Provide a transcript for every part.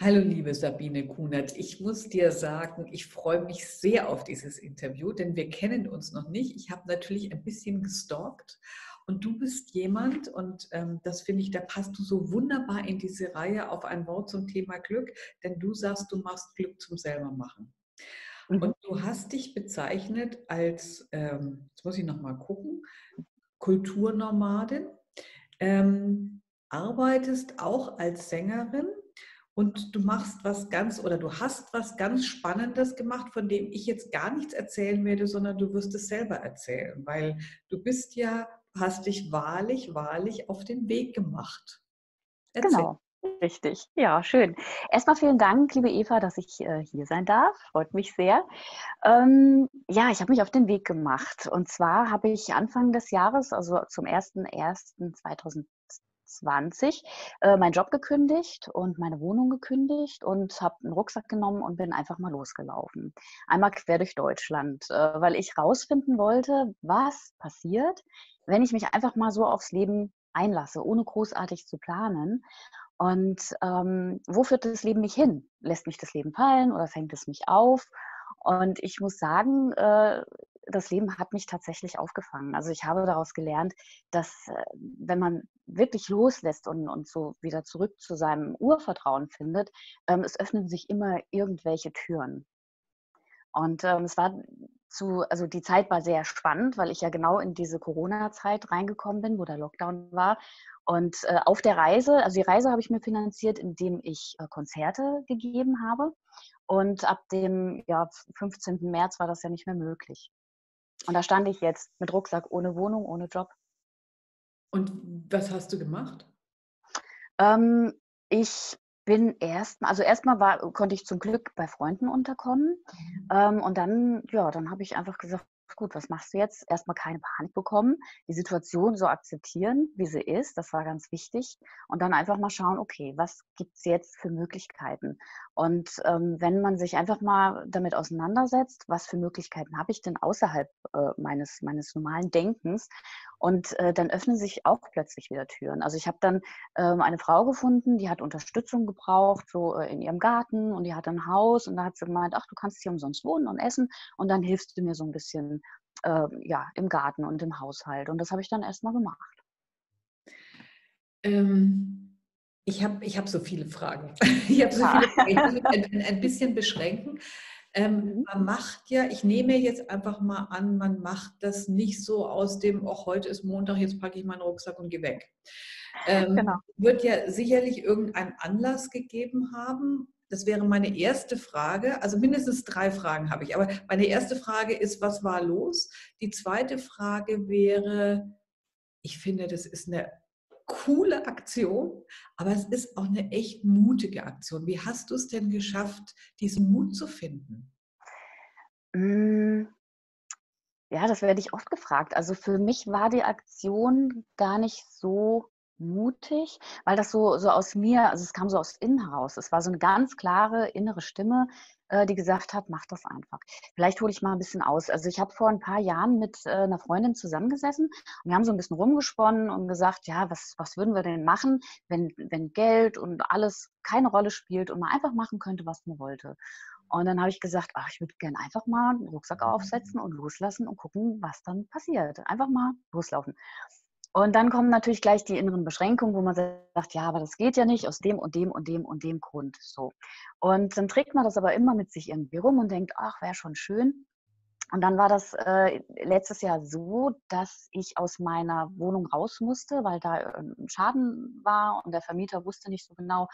Hallo liebe Sabine Kunert, ich muss dir sagen, ich freue mich sehr auf dieses Interview, denn wir kennen uns noch nicht. Ich habe natürlich ein bisschen gestalkt und du bist jemand, und ähm, das finde ich, da passt du so wunderbar in diese Reihe auf ein Wort zum Thema Glück, denn du sagst, du machst Glück zum selbermachen. Mhm. Und du hast dich bezeichnet als, ähm, jetzt muss ich nochmal gucken, Kulturnomadin, ähm, arbeitest auch als Sängerin und du machst was ganz oder du hast was ganz Spannendes gemacht, von dem ich jetzt gar nichts erzählen werde, sondern du wirst es selber erzählen, weil du bist ja, hast dich wahrlich, wahrlich auf den Weg gemacht. Erzähl. Genau. Richtig, ja, schön. Erstmal vielen Dank, liebe Eva, dass ich äh, hier sein darf. Freut mich sehr. Ähm, ja, ich habe mich auf den Weg gemacht. Und zwar habe ich Anfang des Jahres, also zum 01.01.2020, 20 äh, meinen Job gekündigt und meine Wohnung gekündigt und habe einen Rucksack genommen und bin einfach mal losgelaufen. Einmal quer durch Deutschland, äh, weil ich rausfinden wollte, was passiert, wenn ich mich einfach mal so aufs Leben einlasse, ohne großartig zu planen. Und ähm, wo führt das Leben mich hin? Lässt mich das Leben fallen oder fängt es mich auf? Und ich muss sagen, äh, das Leben hat mich tatsächlich aufgefangen. Also ich habe daraus gelernt, dass äh, wenn man wirklich loslässt und, und so wieder zurück zu seinem Urvertrauen findet, ähm, es öffnen sich immer irgendwelche Türen. Und ähm, es war zu, also die Zeit war sehr spannend, weil ich ja genau in diese Corona-Zeit reingekommen bin, wo der Lockdown war. Und äh, auf der Reise, also die Reise habe ich mir finanziert, indem ich äh, Konzerte gegeben habe. Und ab dem ja, 15. März war das ja nicht mehr möglich. Und da stand ich jetzt mit Rucksack, ohne Wohnung, ohne Job. Und was hast du gemacht? Ähm, ich bin erstmal, also erstmal war, konnte ich zum Glück bei Freunden unterkommen. Mhm. Ähm, und dann, ja, dann habe ich einfach gesagt, gut, was machst du jetzt? Erstmal keine Panik bekommen, die Situation so akzeptieren, wie sie ist, das war ganz wichtig. Und dann einfach mal schauen, okay, was gibt es jetzt für Möglichkeiten? Und ähm, wenn man sich einfach mal damit auseinandersetzt, was für Möglichkeiten habe ich denn außerhalb äh, meines, meines normalen Denkens? Und äh, dann öffnen sich auch plötzlich wieder Türen. Also ich habe dann ähm, eine Frau gefunden, die hat Unterstützung gebraucht, so äh, in ihrem Garten und die hat ein Haus und da hat sie gemeint, ach, du kannst hier umsonst wohnen und essen und dann hilfst du mir so ein bisschen äh, ja, im Garten und im Haushalt. Und das habe ich dann erstmal gemacht. Ähm, ich habe ich hab so viele Fragen. Ich habe so viele Fragen. Ein, ein bisschen beschränken. Ähm, mhm. man macht ja, ich nehme jetzt einfach mal an, man macht das nicht so aus dem, auch heute ist Montag, jetzt packe ich meinen Rucksack und gehe weg. Ähm, genau. Wird ja sicherlich irgendein Anlass gegeben haben, das wäre meine erste Frage. Also mindestens drei Fragen habe ich. Aber meine erste Frage ist, was war los? Die zweite Frage wäre, ich finde, das ist eine coole Aktion, aber es ist auch eine echt mutige Aktion. Wie hast du es denn geschafft, diesen Mut zu finden? Hm, ja, das werde ich oft gefragt. Also für mich war die Aktion gar nicht so mutig, weil das so, so aus mir, also es kam so aus innen heraus. Es war so eine ganz klare innere Stimme, äh, die gesagt hat, mach das einfach. Vielleicht hole ich mal ein bisschen aus. Also ich habe vor ein paar Jahren mit äh, einer Freundin zusammengesessen und wir haben so ein bisschen rumgesponnen und gesagt, ja, was, was würden wir denn machen, wenn, wenn Geld und alles keine Rolle spielt und man einfach machen könnte, was man wollte. Und dann habe ich gesagt, ach, ich würde gerne einfach mal einen Rucksack aufsetzen und loslassen und gucken, was dann passiert. Einfach mal loslaufen. Und dann kommen natürlich gleich die inneren Beschränkungen, wo man sagt, ja, aber das geht ja nicht aus dem und dem und dem und dem Grund. So. Und dann trägt man das aber immer mit sich irgendwie rum und denkt, ach, wäre schon schön. Und dann war das äh, letztes Jahr so, dass ich aus meiner Wohnung raus musste, weil da ein ähm, Schaden war und der Vermieter wusste nicht so genau,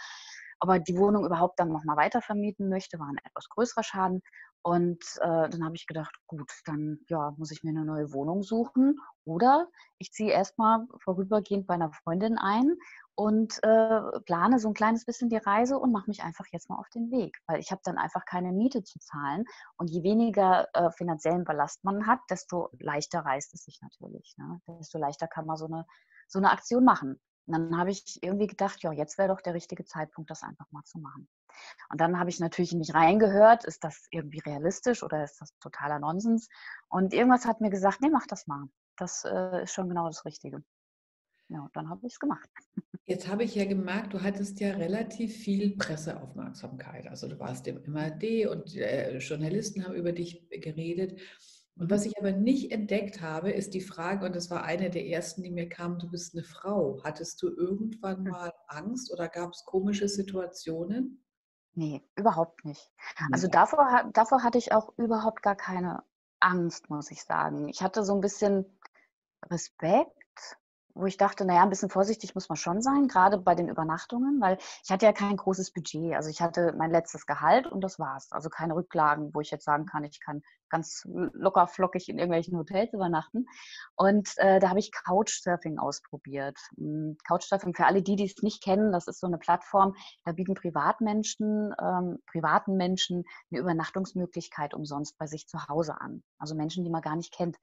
ob er die Wohnung überhaupt dann nochmal weiter vermieten möchte, war ein etwas größerer Schaden. Und äh, dann habe ich gedacht, gut, dann ja, muss ich mir eine neue Wohnung suchen oder ich ziehe erstmal vorübergehend bei einer Freundin ein und äh, plane so ein kleines bisschen die Reise und mache mich einfach jetzt mal auf den Weg, weil ich habe dann einfach keine Miete zu zahlen und je weniger äh, finanziellen Ballast man hat, desto leichter reist es sich natürlich. Ne? Desto leichter kann man so eine, so eine Aktion machen. Und dann habe ich irgendwie gedacht, ja, jetzt wäre doch der richtige Zeitpunkt, das einfach mal zu machen. Und dann habe ich natürlich in mich reingehört, ist das irgendwie realistisch oder ist das totaler Nonsens? Und irgendwas hat mir gesagt, nee, mach das mal. Das äh, ist schon genau das Richtige. Ja, dann habe ich es gemacht. Jetzt habe ich ja gemerkt, du hattest ja relativ viel Presseaufmerksamkeit. Also du warst im MAD und äh, Journalisten haben über dich geredet. Und was ich aber nicht entdeckt habe, ist die Frage, und das war eine der ersten, die mir kam, du bist eine Frau. Hattest du irgendwann hm. mal Angst oder gab es komische Situationen? Nee, überhaupt nicht. Also davor, davor hatte ich auch überhaupt gar keine Angst, muss ich sagen. Ich hatte so ein bisschen Respekt, wo ich dachte, naja, ein bisschen vorsichtig muss man schon sein, gerade bei den Übernachtungen, weil ich hatte ja kein großes Budget. Also ich hatte mein letztes Gehalt und das war's. Also keine Rücklagen, wo ich jetzt sagen kann, ich kann ganz locker flockig in irgendwelchen Hotels übernachten. Und äh, da habe ich Couchsurfing ausprobiert. Hm, Couchsurfing für alle die, die es nicht kennen, das ist so eine Plattform, da bieten Privatmenschen, ähm, privaten Menschen eine Übernachtungsmöglichkeit umsonst bei sich zu Hause an. Also Menschen, die man gar nicht kennt.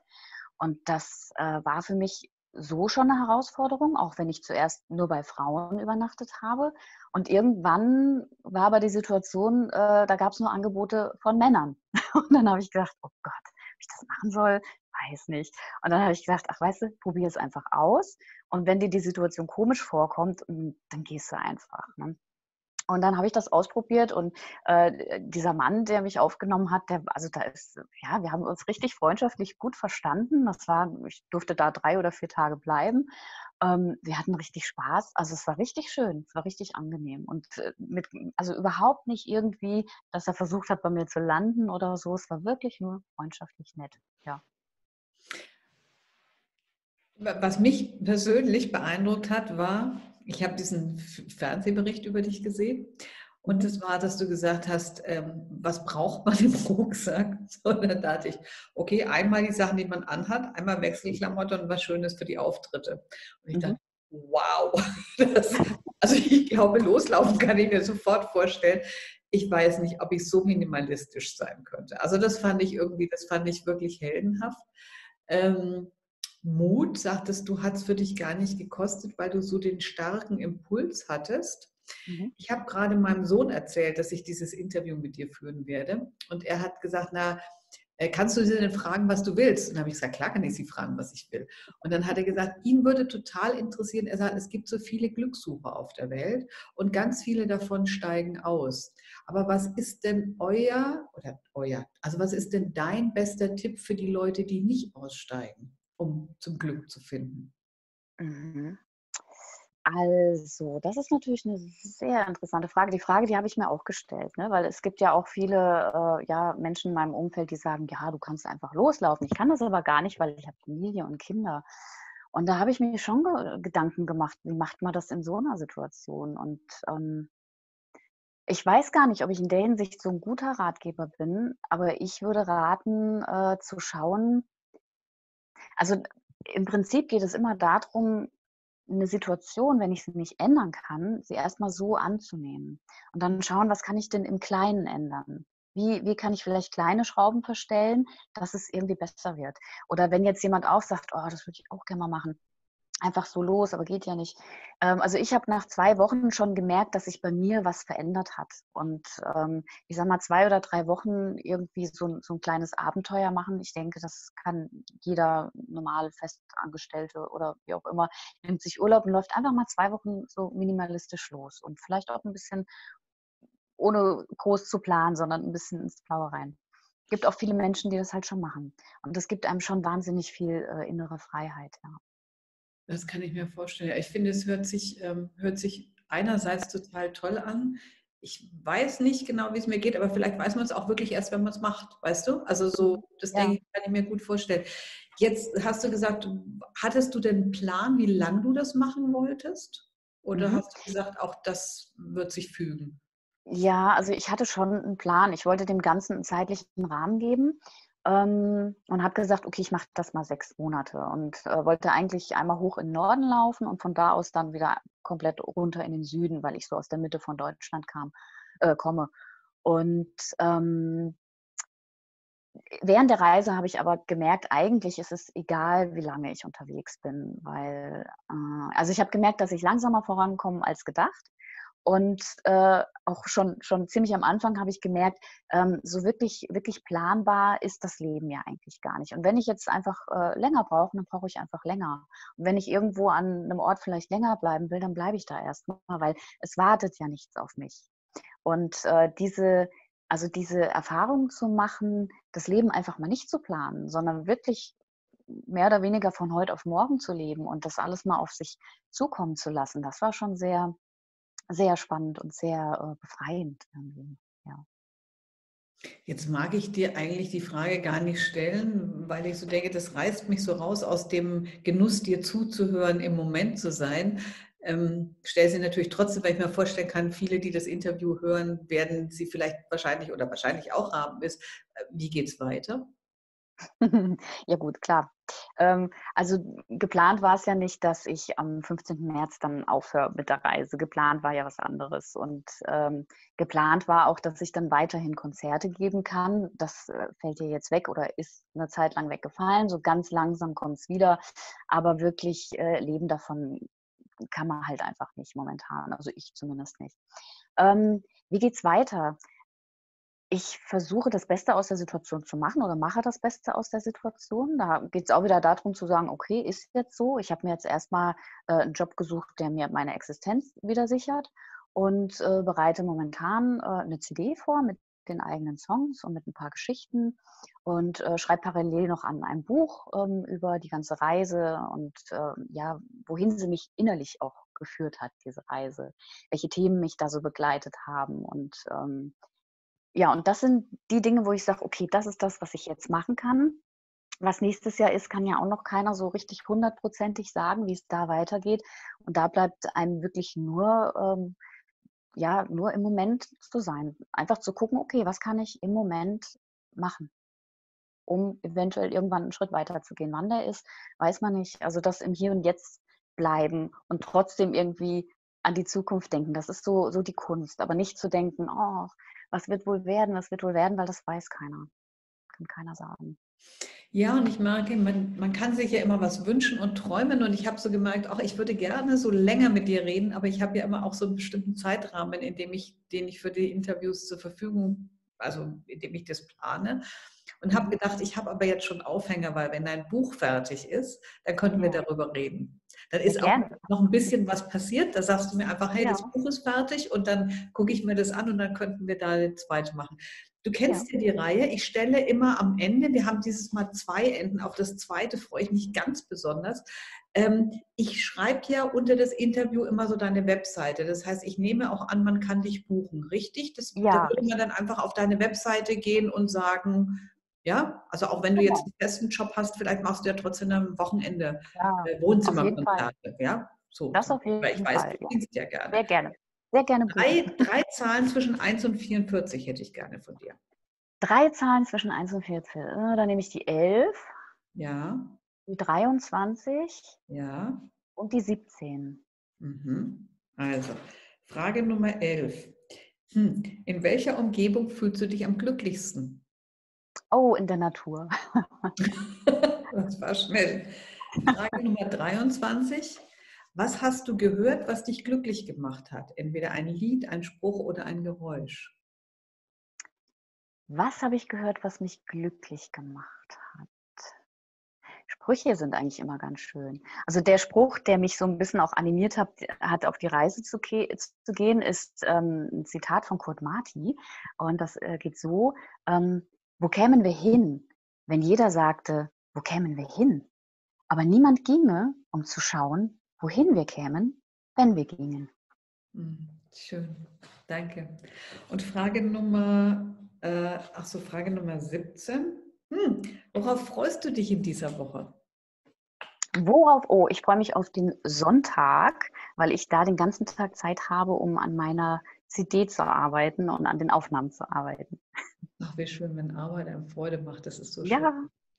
Und das äh, war für mich so schon eine Herausforderung, auch wenn ich zuerst nur bei Frauen übernachtet habe. Und irgendwann war aber die Situation, äh, da gab es nur Angebote von Männern. Und dann habe ich gedacht, oh Gott, ob ich das machen soll, weiß nicht. Und dann habe ich gedacht, ach weißt du, probier es einfach aus. Und wenn dir die Situation komisch vorkommt, hm, dann gehst du einfach. Ne? Und dann habe ich das ausprobiert und äh, dieser Mann, der mich aufgenommen hat, der, also da ist, ja, wir haben uns richtig freundschaftlich gut verstanden. Das war, ich durfte da drei oder vier Tage bleiben. Ähm, wir hatten richtig Spaß. Also es war richtig schön, es war richtig angenehm. Und äh, mit, also überhaupt nicht irgendwie, dass er versucht hat, bei mir zu landen oder so. Es war wirklich nur freundschaftlich nett, ja. Was mich persönlich beeindruckt hat, war, ich habe diesen Fernsehbericht über dich gesehen. Und das war, dass du gesagt hast, ähm, was braucht man im Rucksack? So, dann dachte ich, okay, einmal die Sachen, die man anhat, einmal Wechselklamotten und was Schönes für die Auftritte. Und ich mhm. dachte, wow, das, also ich glaube, loslaufen kann ich mir sofort vorstellen. Ich weiß nicht, ob ich so minimalistisch sein könnte. Also das fand ich irgendwie, das fand ich wirklich heldenhaft. Ähm, Mut, sagtest du, hat es für dich gar nicht gekostet, weil du so den starken Impuls hattest. Mhm. Ich habe gerade meinem Sohn erzählt, dass ich dieses Interview mit dir führen werde. Und er hat gesagt, na, äh, kannst du sie denn fragen, was du willst? Und dann habe ich gesagt, klar kann ich sie fragen, was ich will. Und dann hat er gesagt, ihn würde total interessieren, er sagt, es gibt so viele Glückssucher auf der Welt und ganz viele davon steigen aus. Aber was ist denn euer, oder euer, also was ist denn dein bester Tipp für die Leute, die nicht aussteigen? Um zum Glück zu finden? Mhm. Also, das ist natürlich eine sehr interessante Frage. Die Frage, die habe ich mir auch gestellt, ne? weil es gibt ja auch viele äh, ja, Menschen in meinem Umfeld, die sagen, ja, du kannst einfach loslaufen. Ich kann das aber gar nicht, weil ich habe Familie und Kinder. Und da habe ich mir schon ge Gedanken gemacht, wie macht man das in so einer Situation? Und ähm, ich weiß gar nicht, ob ich in der Hinsicht so ein guter Ratgeber bin, aber ich würde raten, äh, zu schauen, also im Prinzip geht es immer darum, eine Situation, wenn ich sie nicht ändern kann, sie erstmal so anzunehmen und dann schauen, was kann ich denn im Kleinen ändern? Wie, wie kann ich vielleicht kleine Schrauben verstellen, dass es irgendwie besser wird? Oder wenn jetzt jemand auch sagt, oh, das würde ich auch gerne mal machen, einfach so los, aber geht ja nicht. Ähm, also ich habe nach zwei Wochen schon gemerkt, dass sich bei mir was verändert hat. Und ähm, ich sage mal, zwei oder drei Wochen irgendwie so, so, ein kleines Abenteuer machen. Ich denke, das kann jeder normal Festangestellte oder wie auch immer, nimmt sich Urlaub und läuft einfach mal zwei Wochen so minimalistisch los. Und vielleicht auch ein bisschen ohne groß zu planen, sondern ein bisschen ins Blaue rein. Es gibt auch viele Menschen, die das halt schon machen. Und das gibt einem schon wahnsinnig viel äh, innere Freiheit. Ja. Das kann ich mir vorstellen. Ich finde, es hört sich, ähm, hört sich einerseits total toll an. Ich weiß nicht genau, wie es mir geht, aber vielleicht weiß man es auch wirklich erst, wenn man es macht, weißt du? Also so, das ja. denke ich, kann ich mir gut vorstellen. Jetzt hast du gesagt, hattest du denn einen Plan, wie lange du das machen wolltest? Oder mhm. hast du gesagt, auch das wird sich fügen? Ja, also ich hatte schon einen Plan. Ich wollte dem Ganzen einen zeitlichen Rahmen geben ähm, und habe gesagt, okay, ich mache das mal sechs Monate und äh, wollte eigentlich einmal hoch in den Norden laufen und von da aus dann wieder komplett runter in den Süden, weil ich so aus der Mitte von Deutschland kam, äh, komme. Und ähm, während der Reise habe ich aber gemerkt, eigentlich ist es egal, wie lange ich unterwegs bin, weil äh, also ich habe gemerkt, dass ich langsamer vorankomme als gedacht Und äh, auch schon, schon ziemlich am Anfang habe ich gemerkt, ähm, so wirklich, wirklich planbar ist das Leben ja eigentlich gar nicht. Und wenn ich jetzt einfach äh, länger brauche, dann brauche ich einfach länger. Und wenn ich irgendwo an einem Ort vielleicht länger bleiben will, dann bleibe ich da erstmal, weil es wartet ja nichts auf mich. Und äh, diese, also diese Erfahrung zu machen, das Leben einfach mal nicht zu planen, sondern wirklich mehr oder weniger von heute auf morgen zu leben und das alles mal auf sich zukommen zu lassen, das war schon sehr, sehr spannend und sehr äh, befreiend. Ja. Jetzt mag ich dir eigentlich die Frage gar nicht stellen, weil ich so denke, das reißt mich so raus aus dem Genuss, dir zuzuhören, im Moment zu sein. Ähm, stelle sie natürlich trotzdem, weil ich mir vorstellen kann, viele, die das Interview hören, werden sie vielleicht wahrscheinlich oder wahrscheinlich auch haben, ist, äh, wie geht es weiter? ja gut, klar. Ähm, also geplant war es ja nicht, dass ich am 15. März dann aufhöre mit der Reise. Geplant war ja was anderes. Und ähm, geplant war auch, dass ich dann weiterhin Konzerte geben kann. Das äh, fällt ja jetzt weg oder ist eine Zeit lang weggefallen. So ganz langsam kommt es wieder. Aber wirklich äh, leben davon kann man halt einfach nicht momentan. Also ich zumindest nicht. Ähm, wie es weiter? Ich versuche das Beste aus der Situation zu machen oder mache das Beste aus der Situation. Da geht es auch wieder darum zu sagen, okay, ist jetzt so. Ich habe mir jetzt erstmal äh, einen Job gesucht, der mir meine Existenz wieder sichert und äh, bereite momentan äh, eine CD vor mit den eigenen Songs und mit ein paar Geschichten und äh, schreibe parallel noch an einem Buch ähm, über die ganze Reise und ähm, ja, wohin sie mich innerlich auch geführt hat, diese Reise, welche Themen mich da so begleitet haben und ähm, ja, und das sind die Dinge, wo ich sage, okay, das ist das, was ich jetzt machen kann. Was nächstes Jahr ist, kann ja auch noch keiner so richtig hundertprozentig sagen, wie es da weitergeht. Und da bleibt einem wirklich nur, ähm, ja, nur im Moment zu sein. Einfach zu gucken, okay, was kann ich im Moment machen, um eventuell irgendwann einen Schritt weiter zu gehen. Wann der ist, weiß man nicht. Also das im Hier und Jetzt bleiben und trotzdem irgendwie an die Zukunft denken. Das ist so, so die Kunst. Aber nicht zu denken, oh, was wird wohl werden, was wird wohl werden, weil das weiß keiner. Kann keiner sagen. Ja, und ich merke, man, man kann sich ja immer was wünschen und träumen. Und ich habe so gemerkt, auch ich würde gerne so länger mit dir reden, aber ich habe ja immer auch so einen bestimmten Zeitrahmen, in dem ich, den ich für die Interviews zur Verfügung, also in dem ich das plane. Und habe gedacht, ich habe aber jetzt schon Aufhänger, weil wenn dein Buch fertig ist, dann könnten wir darüber reden. Dann ist auch noch ein bisschen was passiert. Da sagst du mir einfach, hey, ja. das Buch ist fertig und dann gucke ich mir das an und dann könnten wir da das zweite machen. Du kennst ja. ja die Reihe. Ich stelle immer am Ende, wir haben dieses Mal zwei Enden, auf das zweite freue ich mich ganz besonders. Ähm, ich schreibe ja unter das Interview immer so deine Webseite. Das heißt, ich nehme auch an, man kann dich buchen, richtig? Das, ja. Da würde man dann einfach auf deine Webseite gehen und sagen, ja, also auch wenn du jetzt einen festen Job hast, vielleicht machst du ja trotzdem am Wochenende ja, äh, Wohnzimmerkonzerte. Ja, so. Das auf jeden Weil ich weiß, Fall, du ja. ja gerne. Sehr gerne. Sehr gerne. Drei, drei, Zahlen zwischen 1 und 44 hätte ich gerne von dir. Drei Zahlen zwischen 1 und 14. Äh, dann nehme ich die 11. Ja. Die 23. Ja. Und die 17. Mhm. Also, Frage Nummer 11. Hm. In welcher Umgebung fühlst du dich am glücklichsten? Oh, in der Natur. das war schnell. Frage Nummer 23. Was hast du gehört, was dich glücklich gemacht hat? Entweder ein Lied, ein Spruch oder ein Geräusch. Was habe ich gehört, was mich glücklich gemacht hat? Sprüche sind eigentlich immer ganz schön. Also der Spruch, der mich so ein bisschen auch animiert hat, hat auf die Reise zu, zu gehen, ist ähm, ein Zitat von Kurt Marti. Und das äh, geht so, ähm, wo kämen wir hin, wenn jeder sagte, wo kämen wir hin? Aber niemand ginge, um zu schauen, wohin wir kämen, wenn wir gingen. Hm, schön, danke. Und Frage Nummer, äh, ach so, Frage Nummer 17. Hm, worauf freust du dich in dieser Woche? Worauf? Oh, ich freue mich auf den Sonntag, weil ich da den ganzen Tag Zeit habe, um an meiner CD zu arbeiten und an den Aufnahmen zu arbeiten. Ach, wie schön, wenn Arbeit einem Freude macht. Das ist so schön. Ja,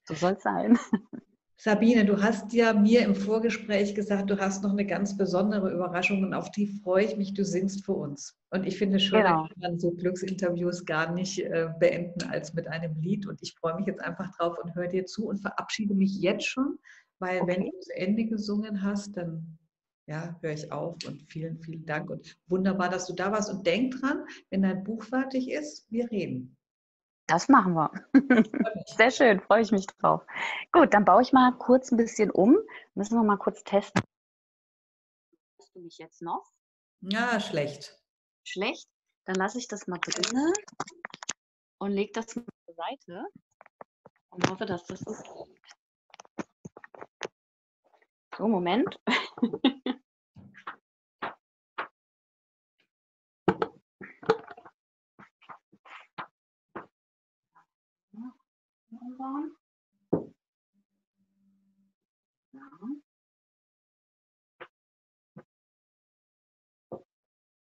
so soll es sein. Sabine, du hast ja mir im Vorgespräch gesagt, du hast noch eine ganz besondere Überraschung und auf die freue ich mich. Du singst für uns. Und ich finde schon, genau. kann man so Glücksinterviews gar nicht äh, beenden als mit einem Lied. Und ich freue mich jetzt einfach drauf und höre dir zu und verabschiede mich jetzt schon, weil okay. wenn du zu Ende gesungen hast, dann ja, höre ich auf und vielen, vielen Dank und wunderbar, dass du da warst und denk dran, wenn dein Buch fertig ist, wir reden. Das machen wir. Sehr schön, freue ich mich drauf. Gut, dann baue ich mal kurz ein bisschen um. Müssen wir mal kurz testen. Hörst du mich jetzt noch? Ja, schlecht. Schlecht? Dann lasse ich das mal drin und lege das mal zur Seite und hoffe, dass das so geht. So, Moment.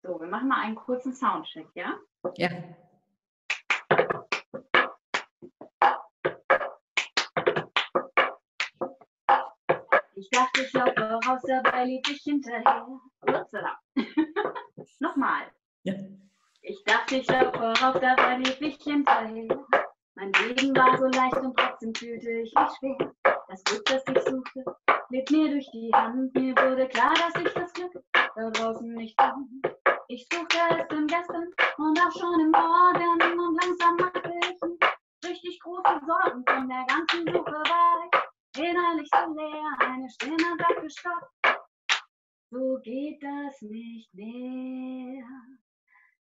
So, wir machen mal einen kurzen Soundcheck, ja? Ja. Ich dachte, ich laufe raus, dabei lief ich hinterher. Upsala. Nochmal. Ja. Ich dachte, ich laufe raus, dabei lief ich hinterher. Mein Leben war so leicht und trotzdem fühlte ich mich schwer. Das Glück, das ich suchte, glitt mir durch die Hand. Mir wurde klar, dass ich das Glück da draußen nicht fand. Ich suchte es im Gestern und auch schon im Morgen und langsam machte ich richtig große Sorgen von der ganzen Suche war ich innerlich so leer. Eine Stimme sagte Stopp, so geht das nicht mehr.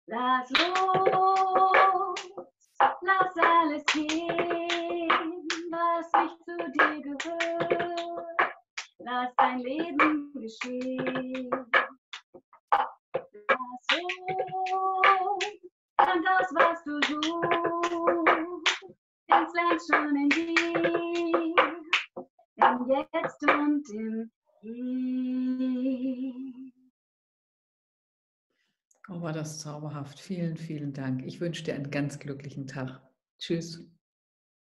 Lass los, Lass alles gehen, was nicht zu dir gehört. Lass dein Leben geschehen. Lass los, dann das, was du suchst, ins längst schon in dir, Jetzt und im. Oh, war das zauberhaft. Vielen, vielen Dank. Ich wünsche dir einen ganz glücklichen Tag. Tschüss.